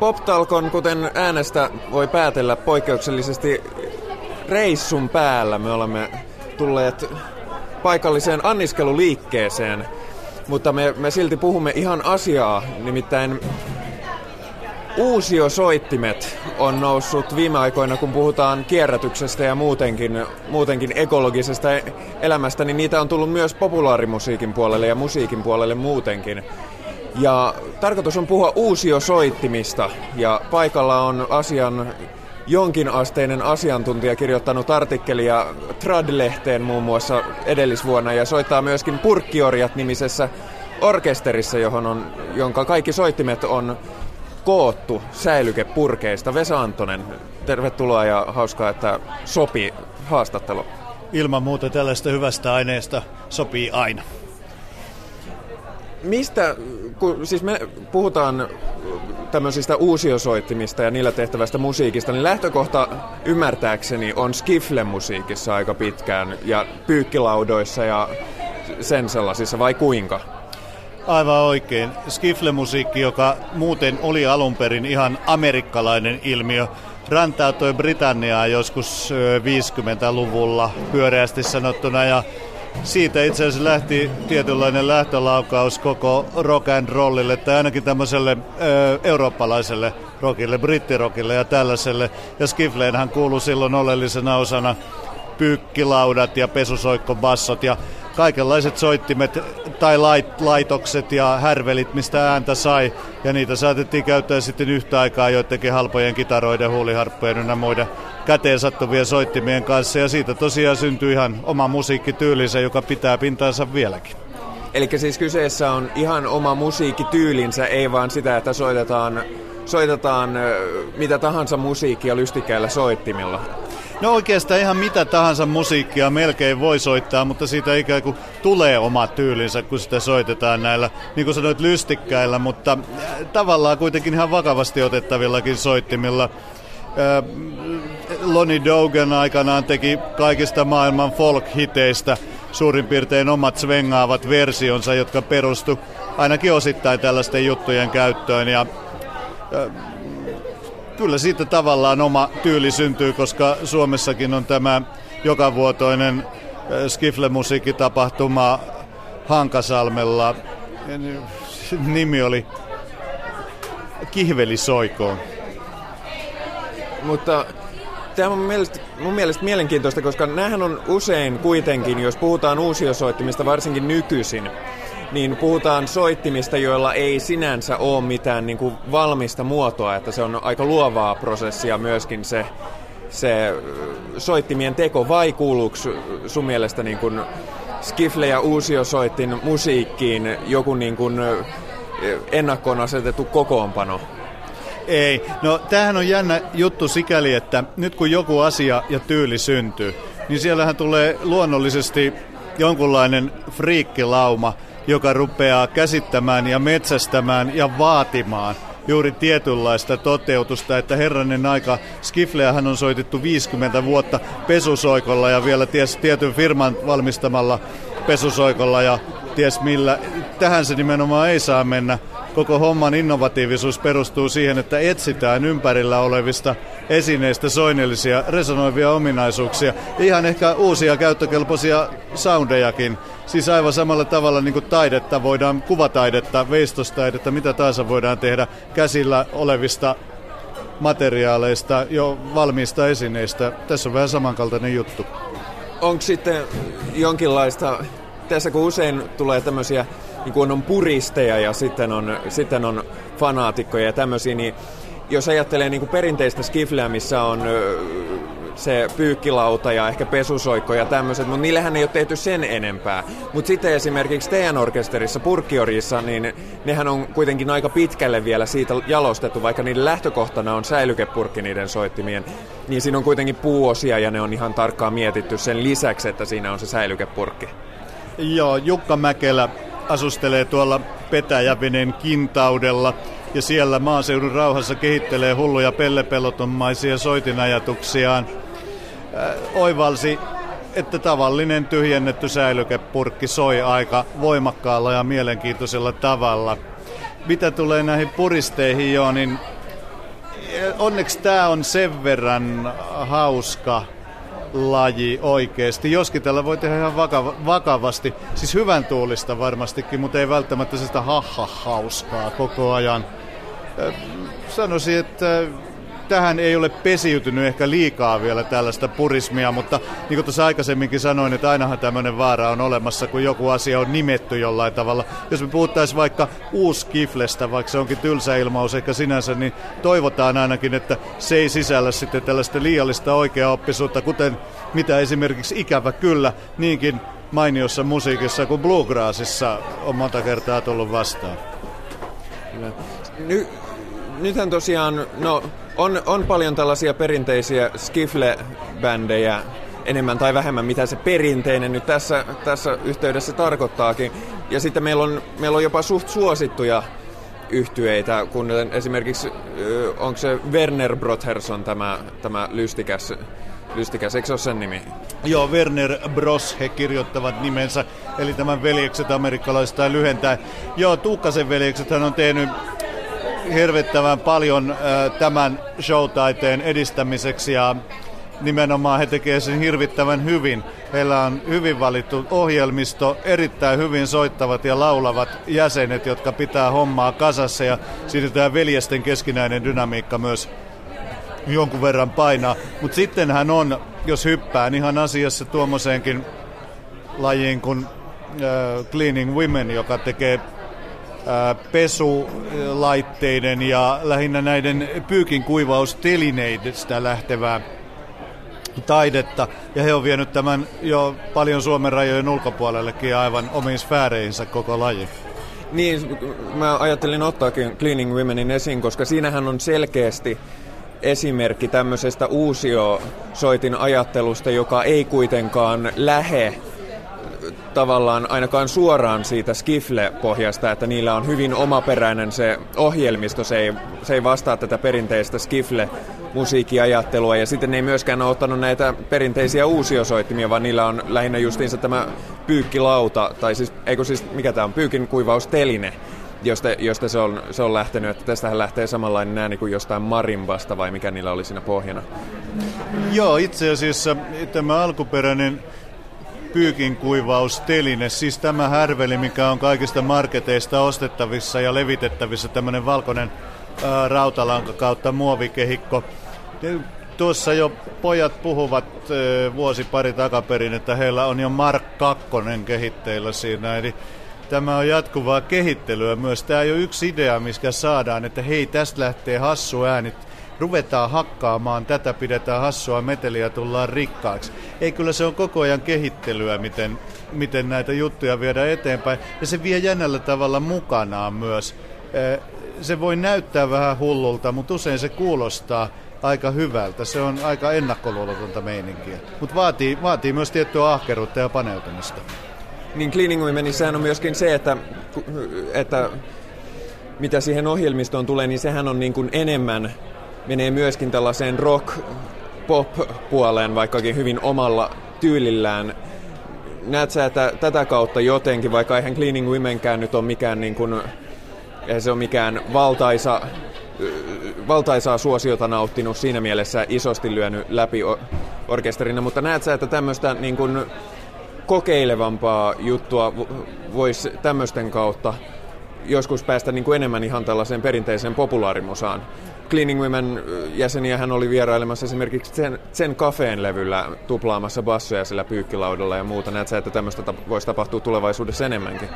Poptalkon, kuten äänestä voi päätellä poikkeuksellisesti reissun päällä. Me olemme tulleet paikalliseen anniskeluliikkeeseen, mutta me, me silti puhumme ihan asiaa, nimittäin Uusiosoittimet on noussut viime aikoina, kun puhutaan kierrätyksestä ja muutenkin, muutenkin ekologisesta elämästä, niin niitä on tullut myös populaarimusiikin puolelle ja musiikin puolelle muutenkin. Ja tarkoitus on puhua uusiosoittimista ja paikalla on asian jonkinasteinen asiantuntija kirjoittanut artikkelia Trad-lehteen muun muassa edellisvuonna ja soittaa myöskin Purkkiorjat-nimisessä orkesterissa, johon on, jonka kaikki soittimet on koottu säilykepurkeista. Vesa Antonen, tervetuloa ja hauskaa, että sopii haastattelu. Ilman muuta tällaista hyvästä aineesta sopii aina. Mistä, kun siis me puhutaan tämmöisistä uusiosoittimista ja niillä tehtävästä musiikista, niin lähtökohta ymmärtääkseni on skifle-musiikissa aika pitkään ja pyykkilaudoissa ja sen sellaisissa, vai kuinka? Aivan oikein. Skifle-musiikki, joka muuten oli alun perin ihan amerikkalainen ilmiö, rantautui Britanniaa joskus 50-luvulla pyöreästi sanottuna ja siitä itse asiassa lähti tietynlainen lähtölaukaus koko rock and rollille tai ainakin tämmöiselle ö, eurooppalaiselle rockille, brittirokille ja tällaiselle. Ja Skifleenhän kuului silloin oleellisena osana pyykkilaudat ja pesusoikkobassot ja kaikenlaiset soittimet tai lait, laitokset ja härvelit, mistä ääntä sai. Ja niitä saatettiin käyttää sitten yhtä aikaa joidenkin halpojen kitaroiden, huuliharppujen ynnä muiden käteen sattuvien soittimien kanssa. Ja siitä tosiaan syntyi ihan oma musiikkityylinsä, joka pitää pintaansa vieläkin. Eli siis kyseessä on ihan oma musiikkityylinsä, ei vaan sitä, että soitetaan, soitetaan mitä tahansa musiikkia lystikkäillä soittimilla. No oikeastaan ihan mitä tahansa musiikkia melkein voi soittaa, mutta siitä ikään kuin tulee oma tyylinsä, kun sitä soitetaan näillä, niin kuin sanoit, lystikkäillä, mutta äh, tavallaan kuitenkin ihan vakavasti otettavillakin soittimilla. Äh, Lonnie Dogan aikanaan teki kaikista maailman folk-hiteistä suurin piirtein omat svengaavat versionsa, jotka perustu ainakin osittain tällaisten juttujen käyttöön. Ja äh, kyllä siitä tavallaan oma tyyli syntyy, koska Suomessakin on tämä jokavuotoinen äh, skifle-musiikkitapahtuma Hankasalmella. Nimi oli Kihveli soikoon. Mutta tämä on mielestä, mun mielestä mielenkiintoista, koska näähän on usein kuitenkin, jos puhutaan uusiosoittimista, varsinkin nykyisin, niin puhutaan soittimista, joilla ei sinänsä ole mitään niin kuin valmista muotoa, että se on aika luovaa prosessia myöskin se, se soittimien teko, vai kuuluuko sun mielestä niin kuin Skifle ja uusiosoittin musiikkiin joku niin kuin ennakkoon asetettu kokoonpano? Ei. No tämähän on jännä juttu sikäli, että nyt kun joku asia ja tyyli syntyy, niin siellähän tulee luonnollisesti jonkunlainen friikkilauma, joka rupeaa käsittämään ja metsästämään ja vaatimaan juuri tietynlaista toteutusta, että herranen aika, Skifleähän on soitettu 50 vuotta pesusoikolla ja vielä ties tietyn firman valmistamalla pesusoikolla ja ties millä. Tähän se nimenomaan ei saa mennä. Koko homman innovatiivisuus perustuu siihen, että etsitään ympärillä olevista esineistä soinnellisia resonoivia ominaisuuksia. Ihan ehkä uusia käyttökelpoisia soundejakin. Siis aivan samalla tavalla niin kuin taidetta voidaan, kuvataidetta, veistostaidetta, mitä tahansa voidaan tehdä käsillä olevista materiaaleista, jo valmiista esineistä. Tässä on vähän samankaltainen juttu. Onko sitten jonkinlaista, tässä kun usein tulee tämmöisiä, niin kuin on puristeja ja sitten on, sitten on fanaatikkoja ja tämmöisiä, niin jos ajattelee niin kuin perinteistä skifleä, missä on se pyykkilauta ja ehkä pesusoikko ja tämmöiset, mutta niillähän ei ole tehty sen enempää. Mutta sitten esimerkiksi teidän orkesterissa, Purkkiorissa, niin nehän on kuitenkin aika pitkälle vielä siitä jalostettu, vaikka niiden lähtökohtana on säilykepurkki niiden soittimien, niin siinä on kuitenkin puuosia ja ne on ihan tarkkaan mietitty sen lisäksi, että siinä on se säilykepurkki. Joo, Jukka Mäkelä asustelee tuolla Petäjävenen kintaudella ja siellä maaseudun rauhassa kehittelee hulluja pellepelotonmaisia soitinajatuksiaan. Äh, oivalsi, että tavallinen tyhjennetty säilykepurkki soi aika voimakkaalla ja mielenkiintoisella tavalla. Mitä tulee näihin puristeihin jo, niin onneksi tämä on sen verran hauska laji oikeasti. Joskin tällä voi tehdä ihan vakava, vakavasti, siis hyvän tuulista varmastikin, mutta ei välttämättä sitä haha hauskaa koko ajan. Sanoisin, että tähän ei ole pesiytynyt ehkä liikaa vielä tällaista purismia, mutta niin kuin tuossa aikaisemminkin sanoin, että ainahan tämmöinen vaara on olemassa, kun joku asia on nimetty jollain tavalla. Jos me puhuttaisiin vaikka uuskiflestä, vaikka se onkin tylsä ilmaus ehkä sinänsä, niin toivotaan ainakin, että se ei sisällä sitten tällaista liiallista oikeaoppisuutta, kuten mitä esimerkiksi ikävä kyllä niinkin mainiossa musiikissa kuin bluegrassissa on monta kertaa tullut vastaan. Ny, nythän tosiaan, no on, on paljon tällaisia perinteisiä skifle-bändejä, enemmän tai vähemmän, mitä se perinteinen nyt tässä, tässä yhteydessä tarkoittaakin. Ja sitten meillä on, meillä on jopa suht suosittuja yhtyeitä, kun esimerkiksi, onko se Werner Brotherson tämä, tämä lystikäs, lystikäs, eikö se ole sen nimi? Joo, Werner Bros, he kirjoittavat nimensä, eli tämän veljekset amerikkalaista lyhentää. Joo, Tuukkasen veljekset hän on tehnyt hirvittävän paljon tämän showtaiteen edistämiseksi ja nimenomaan he tekevät sen hirvittävän hyvin. Heillä on hyvin valittu ohjelmisto, erittäin hyvin soittavat ja laulavat jäsenet, jotka pitää hommaa kasassa ja siitä tämä veljesten keskinäinen dynamiikka myös jonkun verran painaa. Mutta sitten hän on, jos hyppään ihan asiassa tuommoiseenkin lajiin kuin äh, Cleaning Women, joka tekee pesulaitteiden ja lähinnä näiden pyykin kuivaustelineistä lähtevää taidetta. Ja he on vienyt tämän jo paljon Suomen rajojen ulkopuolellekin aivan omiin sfääreihinsä koko laji. Niin, mä ajattelin ottaakin Cleaning Womenin esiin, koska siinähän on selkeästi esimerkki tämmöisestä uusiosoitin ajattelusta, joka ei kuitenkaan lähe tavallaan ainakaan suoraan siitä Skifle-pohjasta, että niillä on hyvin omaperäinen se ohjelmisto, se ei, se ei vastaa tätä perinteistä Skifle musiikkiajattelua ja sitten ne ei myöskään ole ottanut näitä perinteisiä uusiosoittimia, vaan niillä on lähinnä justiinsa tämä pyykkilauta, tai siis, eikö siis, mikä tämä on, pyykin kuivausteline, josta, josta se, on, se on lähtenyt, että tästähän lähtee samanlainen ääni kuin jostain marimbasta vai mikä niillä oli siinä pohjana. Joo, itse asiassa tämä alkuperäinen pyykinkuivausteline, siis tämä härveli, mikä on kaikista marketeista ostettavissa ja levitettävissä, tämmöinen valkoinen ää, rautalanka kautta muovikehikko. Tuossa jo pojat puhuvat ää, vuosi pari takaperin, että heillä on jo Mark 2 kehitteillä siinä, eli tämä on jatkuvaa kehittelyä myös. Tämä ei ole yksi idea, mikä saadaan, että hei, tästä lähtee hassu ääni ruvetaan hakkaamaan, tätä pidetään hassua meteliä, tullaan rikkaaksi. Ei kyllä se on koko ajan kehittelyä, miten, miten näitä juttuja viedään eteenpäin. Ja se vie jännällä tavalla mukanaan myös. Se voi näyttää vähän hullulta, mutta usein se kuulostaa aika hyvältä. Se on aika ennakkoluulotonta meininkiä. Mutta vaatii, vaatii myös tiettyä ahkeruutta ja paneutumista. Niin Cleaning Womenissähän on myöskin se, että, että mitä siihen ohjelmistoon tulee, niin sehän on niin kuin enemmän menee myöskin tällaiseen rock-pop-puoleen, vaikkakin hyvin omalla tyylillään. Näet sä, että tätä kautta jotenkin, vaikka eihän Cleaning Womenkään nyt ole mikään, niin kuin, eihän se ole mikään valtaisa, valtaisaa suosiota nauttinut siinä mielessä isosti lyönyt läpi orkesterina, mutta näet sä, että tämmöistä niin kuin kokeilevampaa juttua voisi tämmöisten kautta joskus päästä niin kuin enemmän ihan tällaiseen perinteiseen populaarimusaan. Cleaning Women jäseniä hän oli vierailemassa esimerkiksi sen, sen kafeen levyllä tuplaamassa bassoja sillä pyykkilaudalla ja muuta. Näet sä, että tämmöistä tap- voisi tapahtua tulevaisuudessa enemmänkin?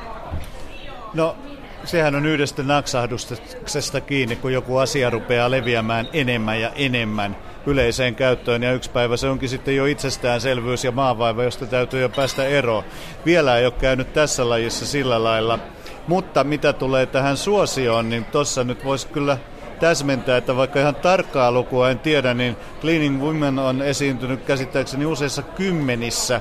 No, sehän on yhdestä naksahduksesta kiinni, kun joku asia rupeaa leviämään enemmän ja enemmän yleiseen käyttöön ja yksi päivä se onkin sitten jo itsestäänselvyys ja maavaiva, josta täytyy jo päästä eroon. Vielä ei ole käynyt tässä lajissa sillä lailla, mutta mitä tulee tähän suosioon, niin tuossa nyt voisi kyllä täsmentää, että vaikka ihan tarkkaa lukua en tiedä, niin Cleaning Women on esiintynyt käsittääkseni useissa kymmenissä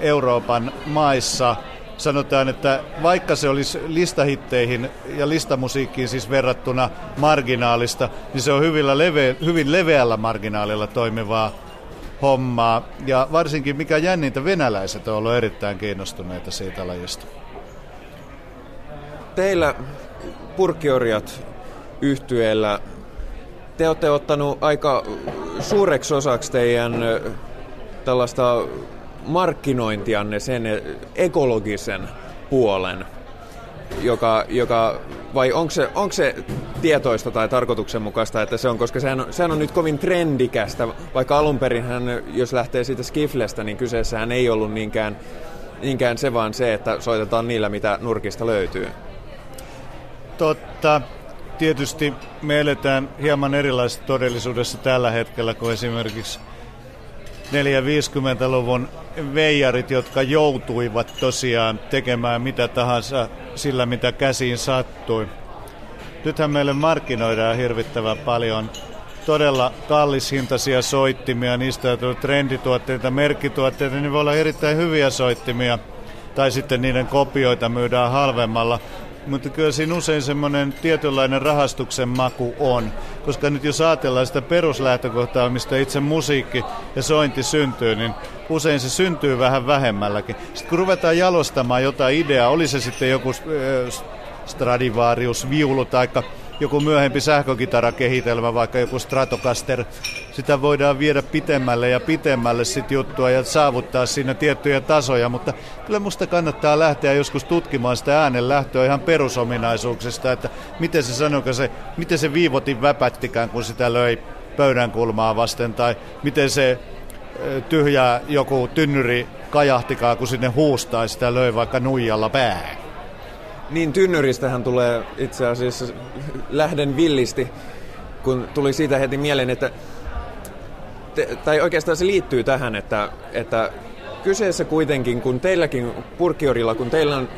Euroopan maissa. Sanotaan, että vaikka se olisi listahitteihin ja listamusiikkiin siis verrattuna marginaalista, niin se on hyvin, leve, hyvin leveällä marginaalilla toimivaa hommaa. Ja varsinkin mikä jännintä, venäläiset on ollut erittäin kiinnostuneita siitä lajista. Teillä purkkiorjat yhtyeellä te olette ottanut aika suureksi osaksi teidän tällaista markkinointianne sen ekologisen puolen, joka, joka vai onko se, onko se tietoista tai tarkoituksenmukaista, että se on, koska sehän on, sehän on nyt kovin trendikästä, vaikka alun jos lähtee siitä skiflestä, niin kyseessähän ei ollut niinkään, niinkään se vaan se, että soitetaan niillä, mitä nurkista löytyy. Totta. Tietysti me eletään hieman erilaisessa todellisuudessa tällä hetkellä kuin esimerkiksi 450-luvun veijarit, jotka joutuivat tosiaan tekemään mitä tahansa sillä, mitä käsiin sattui. Nythän meille markkinoidaan hirvittävän paljon todella kallishintaisia soittimia, niistä on trendituotteita, merkkituotteita, niin voi olla erittäin hyviä soittimia, tai sitten niiden kopioita myydään halvemmalla. Mutta kyllä siinä usein semmoinen tietynlainen rahastuksen maku on. Koska nyt jos ajatellaan sitä peruslähtökohtaa, mistä itse musiikki ja sointi syntyy, niin usein se syntyy vähän vähemmälläkin. Sitten kun ruvetaan jalostamaan jotain ideaa, oli se sitten joku Stradivarius, viulu tai joku myöhempi sähkökitarakehitelmä, vaikka joku Stratocaster, sitä voidaan viedä pitemmälle ja pitemmälle sit juttua ja saavuttaa siinä tiettyjä tasoja, mutta kyllä musta kannattaa lähteä joskus tutkimaan sitä äänen lähtöä ihan perusominaisuuksista, että miten se sanoiko se, miten se viivotin väpättikään, kun sitä löi pöydän kulmaa vasten, tai miten se tyhjää joku tynnyri kajahtikaa, kun sinne huustaa sitä löi vaikka nuijalla päähän. Niin, tynnyristähän tulee itse asiassa lähden villisti, kun tuli siitä heti mieleen, että tai oikeastaan se liittyy tähän, että, että kyseessä kuitenkin, kun teilläkin purkkiorilla, kun teillä on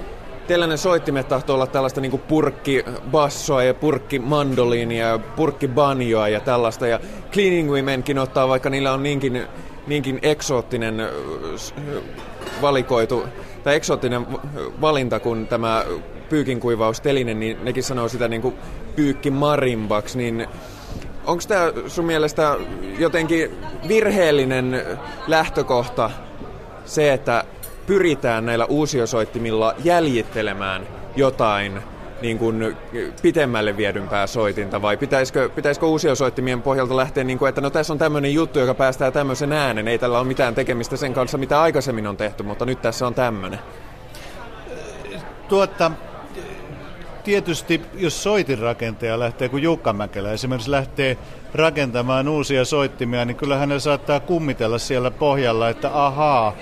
teillä ne soittimet tahtoo olla tällaista niin purkkibassoa ja purkkimandoliinia ja purkkibanjoa ja tällaista. Ja Cleaning Womenkin ottaa, vaikka niillä on niinkin, niinkin eksoottinen valikoitu, tai eksoottinen valinta kuin tämä pyykinkuivausteline, niin nekin sanoo sitä niin kuin pyykkimarimbaksi, niin onko tämä sun mielestä jotenkin virheellinen lähtökohta se, että pyritään näillä uusiosoittimilla jäljittelemään jotain niin kuin pitemmälle viedympää soitinta, vai pitäisikö, pitäisikö uusiosoittimien pohjalta lähteä, niin kuin, että no tässä on tämmöinen juttu, joka päästää tämmöisen äänen, ei tällä ole mitään tekemistä sen kanssa, mitä aikaisemmin on tehty, mutta nyt tässä on tämmöinen. Tuotta, tietysti jos soitinrakentaja lähtee, kun Jukka Mäkelä esimerkiksi lähtee rakentamaan uusia soittimia, niin kyllä hänellä saattaa kummitella siellä pohjalla, että ahaa,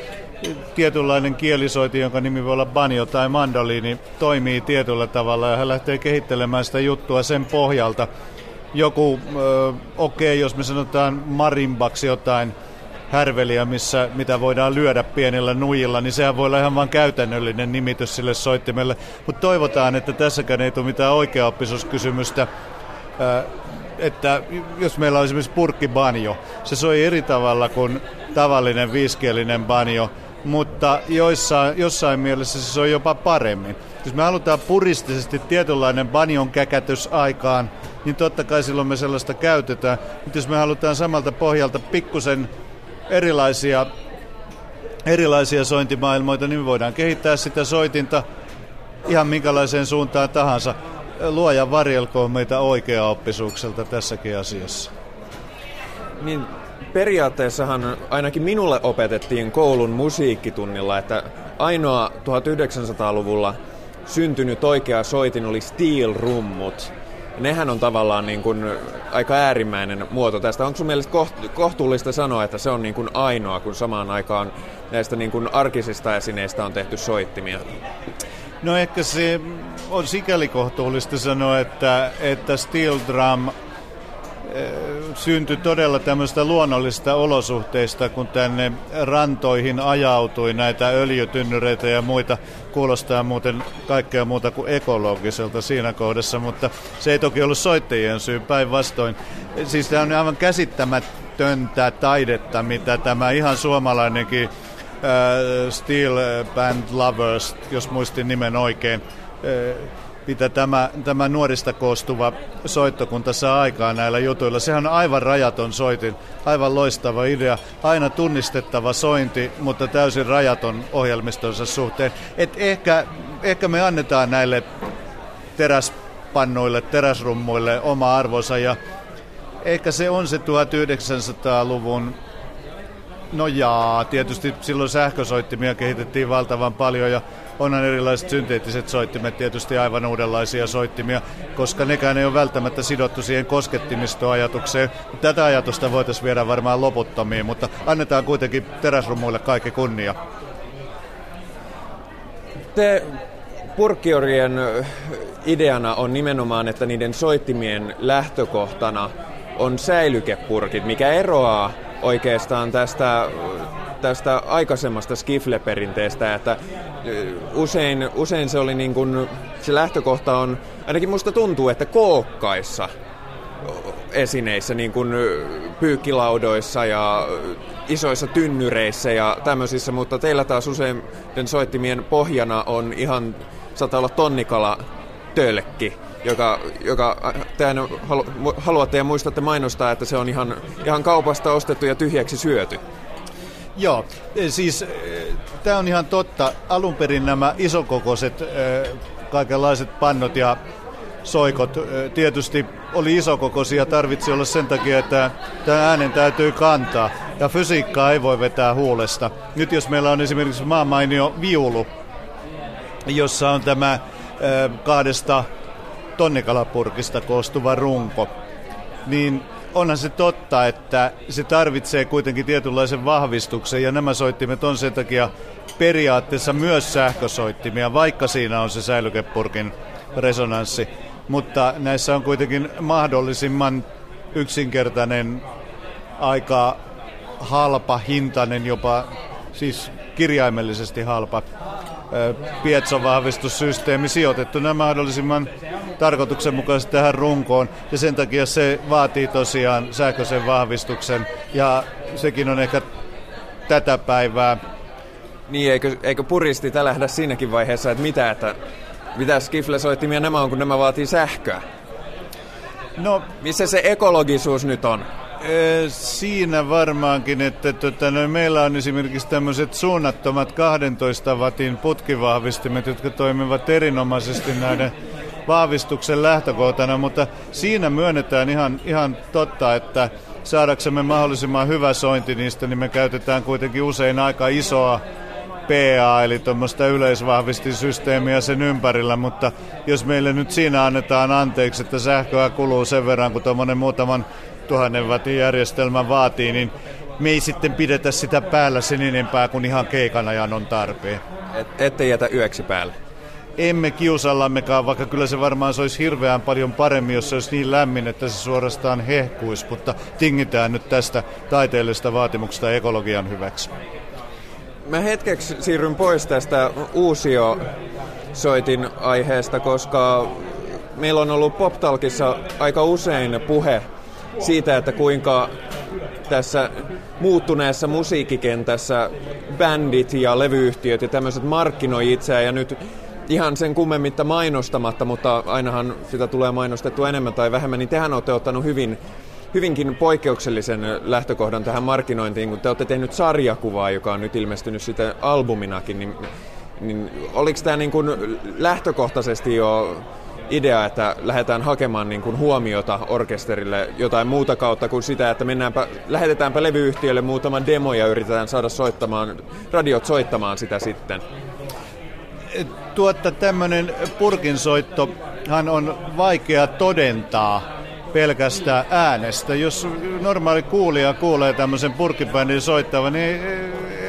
tietynlainen kielisoiti, jonka nimi voi olla banjo tai mandoliini, toimii tietyllä tavalla ja hän lähtee kehittelemään sitä juttua sen pohjalta. Joku, okei, okay, jos me sanotaan marimbaksi jotain härveliä, missä, mitä voidaan lyödä pienillä nuijilla, niin sehän voi olla ihan vain käytännöllinen nimitys sille soittimelle. Mutta toivotaan, että tässäkään ei tule mitään oikeaoppisuuskysymystä että jos meillä on esimerkiksi purkkibanjo, se soi eri tavalla kuin tavallinen viiskielinen banjo, mutta joissain, jossain mielessä se soi jopa paremmin. Jos me halutaan puristisesti tietynlainen banjon käkätys aikaan, niin totta kai silloin me sellaista käytetään. Mutta jos me halutaan samalta pohjalta pikkusen erilaisia, erilaisia sointimaailmoita, niin me voidaan kehittää sitä soitinta ihan minkälaiseen suuntaan tahansa. Luoja varjelkoon meitä oikea-oppisuukselta tässäkin asiassa. Niin, periaatteessahan ainakin minulle opetettiin koulun musiikkitunnilla, että ainoa 1900-luvulla syntynyt oikea soitin oli steel-rummut. Nehän on tavallaan niin kuin aika äärimmäinen muoto tästä. Onko sun mielestä kohtuullista sanoa, että se on niin kuin ainoa, kun samaan aikaan näistä niin kuin arkisista esineistä on tehty soittimia? No ehkä se on sikäli kohtuullista sanoa, että, että steel drum syntyi todella tämmöistä luonnollista olosuhteista, kun tänne rantoihin ajautui näitä öljytynnyreitä ja muita. Kuulostaa muuten kaikkea muuta kuin ekologiselta siinä kohdassa, mutta se ei toki ollut soittajien syy päinvastoin. Siis tämä on aivan käsittämätöntä taidetta, mitä tämä ihan suomalainenkin äh, Steel Band Lovers, jos muistin nimen oikein, äh, mitä tämä, tämä nuorista koostuva soittokunta saa aikaan näillä jutuilla. Sehän on aivan rajaton soitin, aivan loistava idea, aina tunnistettava sointi, mutta täysin rajaton ohjelmistonsa suhteen. Et ehkä, ehkä me annetaan näille teräspannuille, teräsrummuille oma arvonsa ja ehkä se on se 1900-luvun No jaa, tietysti silloin sähkösoittimia kehitettiin valtavan paljon ja onhan erilaiset synteettiset soittimet tietysti aivan uudenlaisia soittimia, koska nekään ei ole välttämättä sidottu siihen koskettimistoajatukseen. Tätä ajatusta voitaisiin viedä varmaan loputtomiin, mutta annetaan kuitenkin teräsrumuille kaikki kunnia. Te purkkiorien ideana on nimenomaan, että niiden soittimien lähtökohtana on säilykepurkit, mikä eroaa oikeastaan tästä, tästä aikaisemmasta skifle-perinteestä, että usein, usein se oli niin kuin, se lähtökohta on, ainakin musta tuntuu, että kookkaissa esineissä, niin kuin pyykkilaudoissa ja isoissa tynnyreissä ja tämmöisissä, mutta teillä taas usein soittimien pohjana on ihan, saattaa olla tonnikala tölkki, joka, joka tehän halu, haluatte ja muistatte mainostaa, että se on ihan, ihan kaupasta ostettu ja tyhjäksi syöty. Joo, e, siis e, tämä on ihan totta. Alun perin nämä isokokoiset e, kaikenlaiset pannot ja soikot tietysti oli isokokoisia, tarvitsi olla sen takia, että tämä äänen täytyy kantaa. Ja fysiikkaa ei voi vetää huulesta. Nyt jos meillä on esimerkiksi maamainio viulu, jossa on tämä kahdesta tonnikalapurkista koostuva runko, niin onhan se totta, että se tarvitsee kuitenkin tietynlaisen vahvistuksen ja nämä soittimet on sen takia periaatteessa myös sähkösoittimia, vaikka siinä on se säilykepurkin resonanssi. Mutta näissä on kuitenkin mahdollisimman yksinkertainen, aika halpa, hintainen, jopa siis kirjaimellisesti halpa pietsovahvistussysteemi sijoitettuna mahdollisimman tarkoituksenmukaisesti tähän runkoon. Ja sen takia se vaatii tosiaan sähköisen vahvistuksen ja sekin on ehkä tätä päivää. Niin, eikö, eikö puristi lähdä siinäkin vaiheessa, että mitä, että mitä skifle-soittimia nämä on, kun nämä vaatii sähköä? No, Missä se ekologisuus nyt on? Siinä varmaankin, että tota, no, meillä on esimerkiksi tämmöiset suunnattomat 12 watin putkivahvistimet, jotka toimivat erinomaisesti näiden vahvistuksen lähtökohtana, mutta siinä myönnetään ihan, ihan totta, että saadaksemme mahdollisimman hyvä sointi niistä, niin me käytetään kuitenkin usein aika isoa PA, eli tuommoista yleisvahvistisysteemiä sen ympärillä, mutta jos meille nyt siinä annetaan anteeksi, että sähköä kuluu sen verran, kun tuommoinen muutaman tuhannen watin järjestelmä vaatii, niin me ei sitten pidetä sitä päällä sen enempää kuin ihan keikan ajan on tarpeen. Et, ette jätä yöksi päälle? Emme kiusallammekaan, vaikka kyllä se varmaan se olisi hirveän paljon paremmin, jos se olisi niin lämmin, että se suorastaan hehkuisi, mutta tingitään nyt tästä taiteellisesta vaatimuksesta ekologian hyväksi. Mä hetkeksi siirryn pois tästä uusio soitin aiheesta, koska meillä on ollut PopTalkissa aika usein puhe siitä, että kuinka tässä muuttuneessa musiikkikentässä bändit ja levyyhtiöt ja tämmöiset markkinoi itseään ja nyt ihan sen kummemmitta mainostamatta, mutta ainahan sitä tulee mainostettua enemmän tai vähemmän, niin tehän olette ottanut hyvin, hyvinkin poikkeuksellisen lähtökohdan tähän markkinointiin, kun te olette tehnyt sarjakuvaa, joka on nyt ilmestynyt sitten albuminakin, niin, niin oliko tämä niin kuin lähtökohtaisesti jo idea, että lähdetään hakemaan niin kuin huomiota orkesterille jotain muuta kautta kuin sitä, että mennäänpä, lähetetäänpä levyyhtiölle muutama demo ja yritetään saada soittamaan, radiot soittamaan sitä sitten? Tuotta tämmöinen purkinsoittohan on vaikea todentaa pelkästään äänestä. Jos normaali kuulija kuulee tämmöisen purkibändin soittavan, niin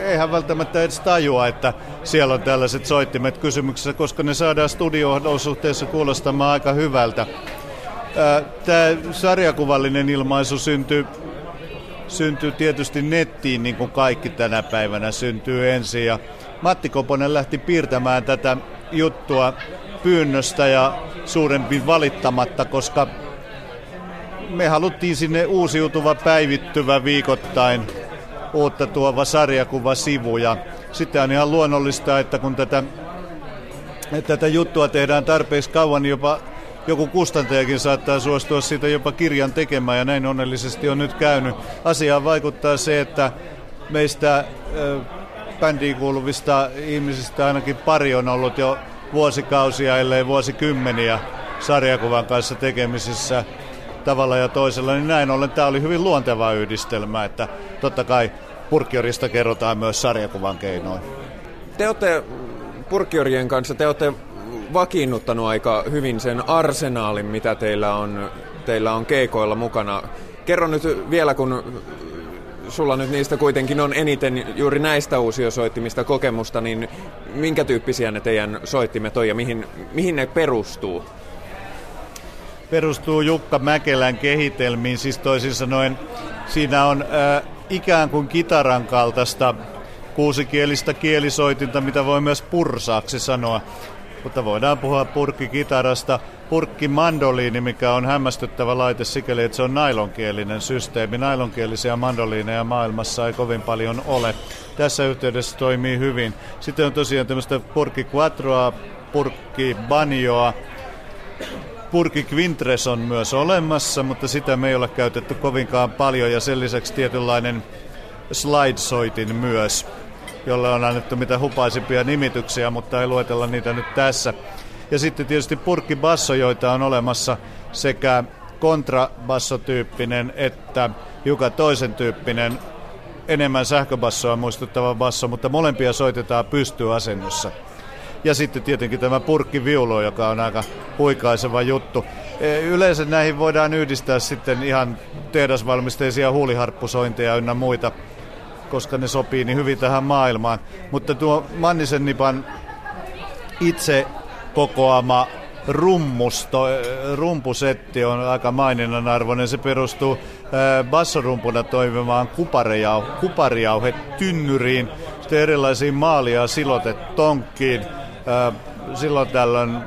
eihän välttämättä edes tajua, että siellä on tällaiset soittimet kysymyksessä, koska ne saadaan studio-olosuhteissa kuulostamaan aika hyvältä. Tämä sarjakuvallinen ilmaisu syntyy, syntyy tietysti nettiin, niin kuin kaikki tänä päivänä syntyy ensin. Ja Matti Koponen lähti piirtämään tätä juttua pyynnöstä ja suurempi valittamatta, koska me haluttiin sinne uusiutuva päivittyvä viikoittain uutta tuova sarjakuva sivu. Ja sitten on ihan luonnollista, että kun tätä, tätä juttua tehdään tarpeeksi kauan, niin jopa joku kustantajakin saattaa suostua siitä jopa kirjan tekemään, ja näin onnellisesti on nyt käynyt. Asiaan vaikuttaa se, että meistä äh, bändiin kuuluvista ihmisistä ainakin pari on ollut jo vuosikausia, ellei vuosikymmeniä sarjakuvan kanssa tekemisissä. Tavalla ja toisella, niin näin ollen tämä oli hyvin luonteva yhdistelmä, että totta kai purkkiorista kerrotaan myös sarjakuvan keinoin. Te olette purkkiorien kanssa, te olette vakiinnuttanut aika hyvin sen arsenaalin, mitä teillä on, teillä on keikoilla mukana. Kerro nyt vielä, kun sulla nyt niistä kuitenkin on eniten juuri näistä uusiosoittimista kokemusta, niin minkä tyyppisiä ne teidän soittimet on ja mihin, mihin ne perustuu? Perustuu Jukka Mäkelän kehitelmiin, siis toisin sanoen siinä on äh, ikään kuin kitaran kaltaista kuusikielistä kielisoitinta, mitä voi myös pursaaksi sanoa. Mutta voidaan puhua purkkikitarasta, purkkimandoliini, mikä on hämmästyttävä laite sikäli, että se on nailonkielinen systeemi. Nailonkielisiä mandoliineja maailmassa ei kovin paljon ole. Tässä yhteydessä toimii hyvin. Sitten on tosiaan tämmöistä purkki quattroa, purkki banjoa, Purki Quintres on myös olemassa, mutta sitä me ei ole käytetty kovinkaan paljon ja sen lisäksi tietynlainen slide-soitin myös, jolle on annettu mitä hupaisimpia nimityksiä, mutta ei luetella niitä nyt tässä. Ja sitten tietysti purkkibasso, joita on olemassa sekä kontrabassotyyppinen että joka toisen tyyppinen enemmän sähköbassoa muistuttava basso, mutta molempia soitetaan pystyasennossa. Ja sitten tietenkin tämä purkkiviulo, joka on aika huikaiseva juttu. E, yleensä näihin voidaan yhdistää sitten ihan tehdasvalmisteisia huuliharppusointeja ynnä muita, koska ne sopii niin hyvin tähän maailmaan. Mutta tuo Mannisen Nipan itse kokoama rummusto, rumpusetti on aika maininnan arvoinen. Se perustuu bassorumpuna toimimaan kuparijauhe tynnyriin, sitten erilaisiin maalia silotettonkkiin, silloin tällöin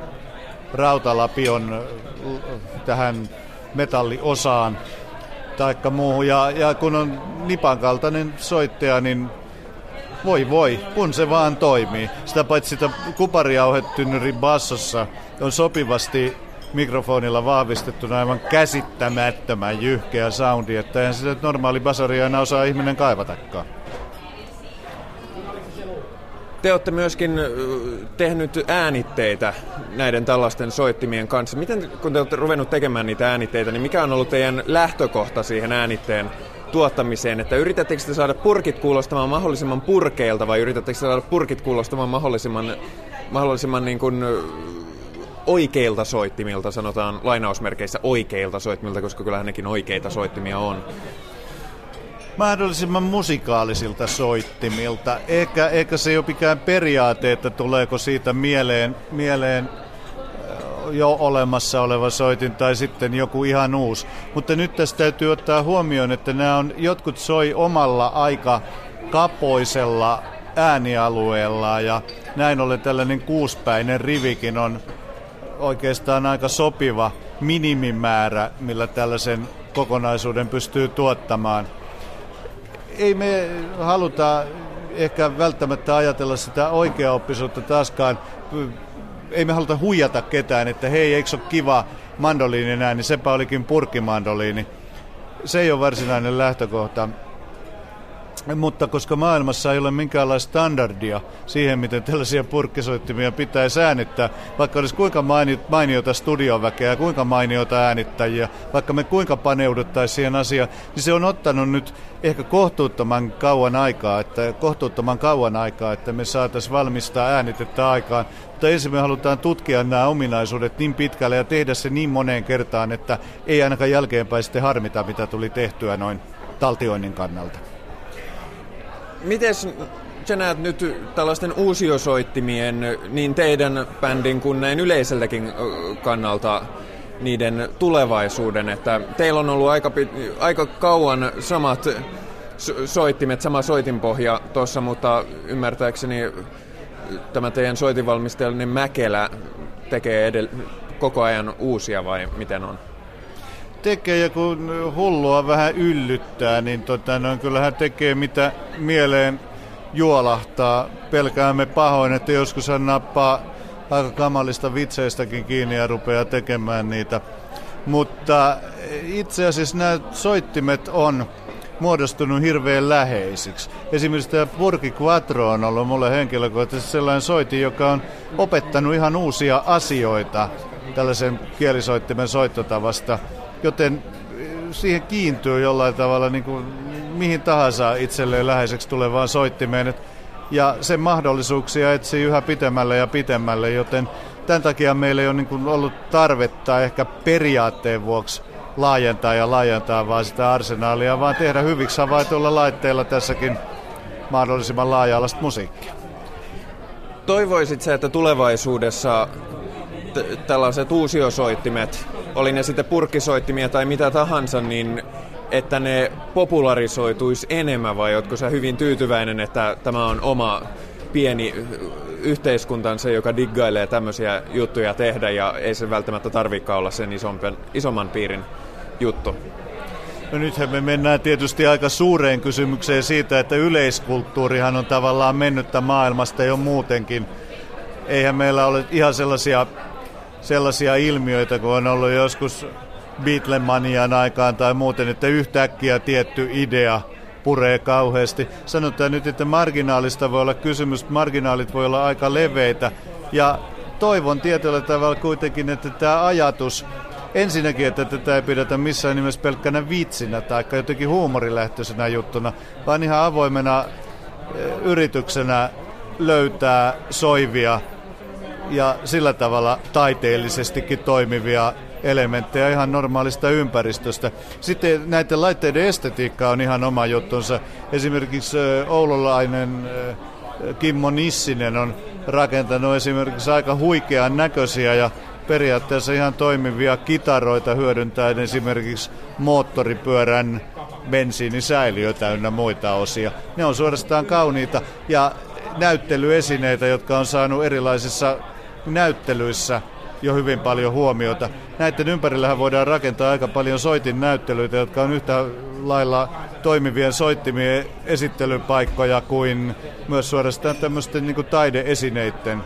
rautalapion tähän metalliosaan taikka muuhun. Ja, ja kun on Nipan kaltainen soittaja, niin voi voi, kun se vaan toimii. Sitä paitsi sitä kuparijauhetynnyrin bassossa on sopivasti mikrofonilla vahvistettuna aivan käsittämättömän jyhkeä soundi, että eihän sitä normaali basaria enää osaa ihminen kaivatakaan. Te olette myöskin tehnyt äänitteitä näiden tällaisten soittimien kanssa. Miten, kun te olette ruvennut tekemään niitä äänitteitä, niin mikä on ollut teidän lähtökohta siihen äänitteen tuottamiseen, että yritättekö te saada purkit kuulostamaan mahdollisimman purkeilta vai yritättekö saada purkit kuulostamaan mahdollisimman, mahdollisimman niin kuin oikeilta soittimilta, sanotaan lainausmerkeissä oikeilta soittimilta, koska kyllähän nekin oikeita soittimia on mahdollisimman musikaalisilta soittimilta. Eikä, eikä se ole mikään periaate, että tuleeko siitä mieleen, mieleen jo olemassa oleva soitin tai sitten joku ihan uusi. Mutta nyt tästä täytyy ottaa huomioon, että nämä on, jotkut soi omalla aika kapoisella äänialueella ja näin ollen tällainen kuuspäinen rivikin on oikeastaan aika sopiva minimimäärä, millä tällaisen kokonaisuuden pystyy tuottamaan ei me haluta ehkä välttämättä ajatella sitä oikeaoppisuutta taaskaan. Ei me haluta huijata ketään, että hei, eikö ole kiva mandoliini näin, niin sepä olikin purkkimandoliini. Se ei ole varsinainen lähtökohta. Mutta koska maailmassa ei ole minkäänlaista standardia siihen, miten tällaisia purkkisoittimia pitää äänittää, vaikka olisi kuinka mainiota studioväkeä, kuinka mainiota äänittäjiä, vaikka me kuinka paneuduttaisiin siihen asiaan, niin se on ottanut nyt ehkä kohtuuttoman kauan aikaa, että kohtuuttoman kauan aikaa, että me saataisiin valmistaa äänitettä aikaan. Mutta ensin me halutaan tutkia nämä ominaisuudet niin pitkälle ja tehdä se niin moneen kertaan, että ei ainakaan jälkeenpäin sitten harmita, mitä tuli tehtyä noin taltioinnin kannalta. Miten sä näet nyt tällaisten uusiosoittimien niin teidän bändin kuin näin yleiseltäkin kannalta niiden tulevaisuuden, että teillä on ollut aika, aika kauan samat soittimet, sama soitinpohja tuossa, mutta ymmärtääkseni tämä teidän soitinvalmistajallinen Mäkelä tekee edell- koko ajan uusia vai miten on? Tekee ja kun hullua vähän yllyttää, niin tota, no, kyllähän tekee mitä mieleen juolahtaa. Pelkäämme pahoin, että joskus hän nappaa aika kamalista vitseistäkin kiinni ja rupeaa tekemään niitä. Mutta itse asiassa nämä soittimet on muodostunut hirveän läheisiksi. Esimerkiksi tämä Purki Quattro on ollut mulle henkilökohtaisesti sellainen soitin, joka on opettanut ihan uusia asioita tällaisen kielisoittimen soittotavasta joten siihen kiintyy jollain tavalla niin kuin mihin tahansa itselleen läheiseksi tulevaan soittimeen. Ja sen mahdollisuuksia etsii yhä pitemmälle ja pitemmälle, joten tämän takia meillä ei ole niin ollut tarvetta ehkä periaatteen vuoksi laajentaa ja laajentaa vaan sitä arsenaalia, vaan tehdä hyviksi havaituilla laitteilla tässäkin mahdollisimman laaja-alaista musiikkia. Toivoisit se, että tulevaisuudessa tällaiset uusiosoittimet, oli ne sitten purkkisoittimia tai mitä tahansa, niin että ne popularisoituisi enemmän vai oletko sä hyvin tyytyväinen, että tämä on oma pieni yhteiskuntansa, joka diggailee tämmöisiä juttuja tehdä ja ei se välttämättä tarvikaan olla sen isompen, isomman piirin juttu? No nythän me mennään tietysti aika suureen kysymykseen siitä, että yleiskulttuurihan on tavallaan mennyttä maailmasta jo muutenkin. Eihän meillä ole ihan sellaisia, sellaisia ilmiöitä, kun on ollut joskus Beatlemanian aikaan tai muuten, että yhtäkkiä tietty idea puree kauheasti. Sanotaan nyt, että marginaalista voi olla kysymys, marginaalit voi olla aika leveitä ja toivon tietyllä tavalla kuitenkin, että tämä ajatus ensinnäkin, että tätä ei pidetä missään nimessä pelkkänä vitsinä tai jotenkin huumorilähtöisenä juttuna, vaan ihan avoimena eh, yrityksenä löytää soivia ja sillä tavalla taiteellisestikin toimivia elementtejä ihan normaalista ympäristöstä. Sitten näiden laitteiden estetiikka on ihan oma juttunsa. Esimerkiksi oululainen Kimmo Nissinen on rakentanut esimerkiksi aika huikean näköisiä ja periaatteessa ihan toimivia kitaroita hyödyntäen esimerkiksi moottoripyörän bensiinisäiliö täynnä muita osia. Ne on suorastaan kauniita ja näyttelyesineitä, jotka on saanut erilaisissa näyttelyissä jo hyvin paljon huomiota. Näiden ympärillähän voidaan rakentaa aika paljon soitin näyttelyitä, jotka on yhtä lailla toimivien soittimien esittelypaikkoja kuin myös suorastaan tämmöisten niin taideesineiden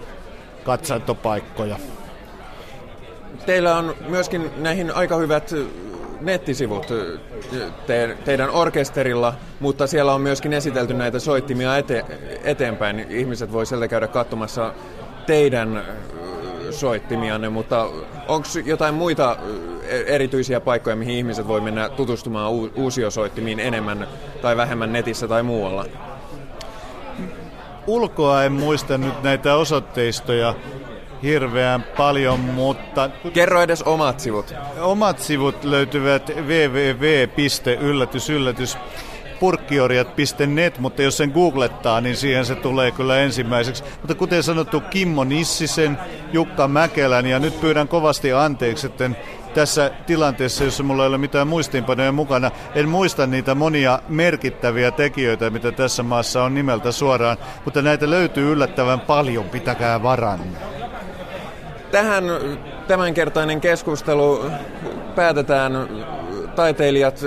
katsantopaikkoja. Teillä on myöskin näihin aika hyvät nettisivut te, teidän orkesterilla, mutta siellä on myöskin esitelty näitä soittimia ete, eteenpäin. Ihmiset voi sieltä käydä katsomassa teidän soittimianne, mutta onko jotain muita erityisiä paikkoja, mihin ihmiset voi mennä tutustumaan uusiosoittimiin enemmän tai vähemmän netissä tai muualla? Ulkoa en muista nyt näitä osoitteistoja hirveän paljon, mutta... Kerro edes omat sivut. Omat sivut löytyvät www.yllätys purkkiorjat.net, mutta jos sen googlettaa, niin siihen se tulee kyllä ensimmäiseksi. Mutta kuten sanottu, Kimmo Nissisen, Jukka Mäkelän ja nyt pyydän kovasti anteeksi, että tässä tilanteessa, jossa mulla ei ole mitään muistiinpanoja mukana, en muista niitä monia merkittäviä tekijöitä, mitä tässä maassa on nimeltä suoraan, mutta näitä löytyy yllättävän paljon, pitäkää varan. Tähän tämänkertainen keskustelu päätetään taiteilijat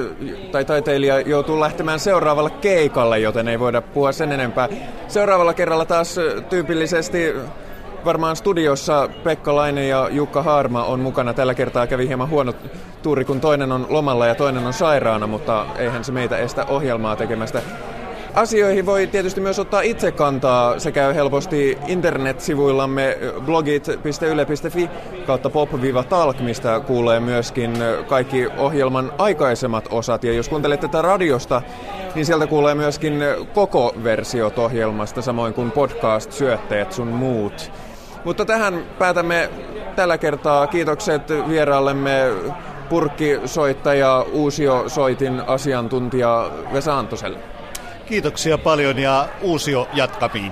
tai taiteilija joutuu lähtemään seuraavalle keikalle, joten ei voida puhua sen enempää. Seuraavalla kerralla taas tyypillisesti varmaan studiossa Pekka Laine ja Jukka Haarma on mukana. Tällä kertaa kävi hieman huono tuuri, kun toinen on lomalla ja toinen on sairaana, mutta eihän se meitä estä ohjelmaa tekemästä. Asioihin voi tietysti myös ottaa itse kantaa. Se käy helposti internetsivuillamme blogit.yle.fi kautta pop-talk, mistä kuulee myöskin kaikki ohjelman aikaisemmat osat. Ja jos kuuntelet tätä radiosta, niin sieltä kuulee myöskin koko versiot ohjelmasta, samoin kuin podcast-syötteet sun muut. Mutta tähän päätämme tällä kertaa. Kiitokset vieraallemme purkkisoittaja, uusiosoitin asiantuntija Vesa Antoselle. Kiitoksia paljon ja uusio jatkamiin.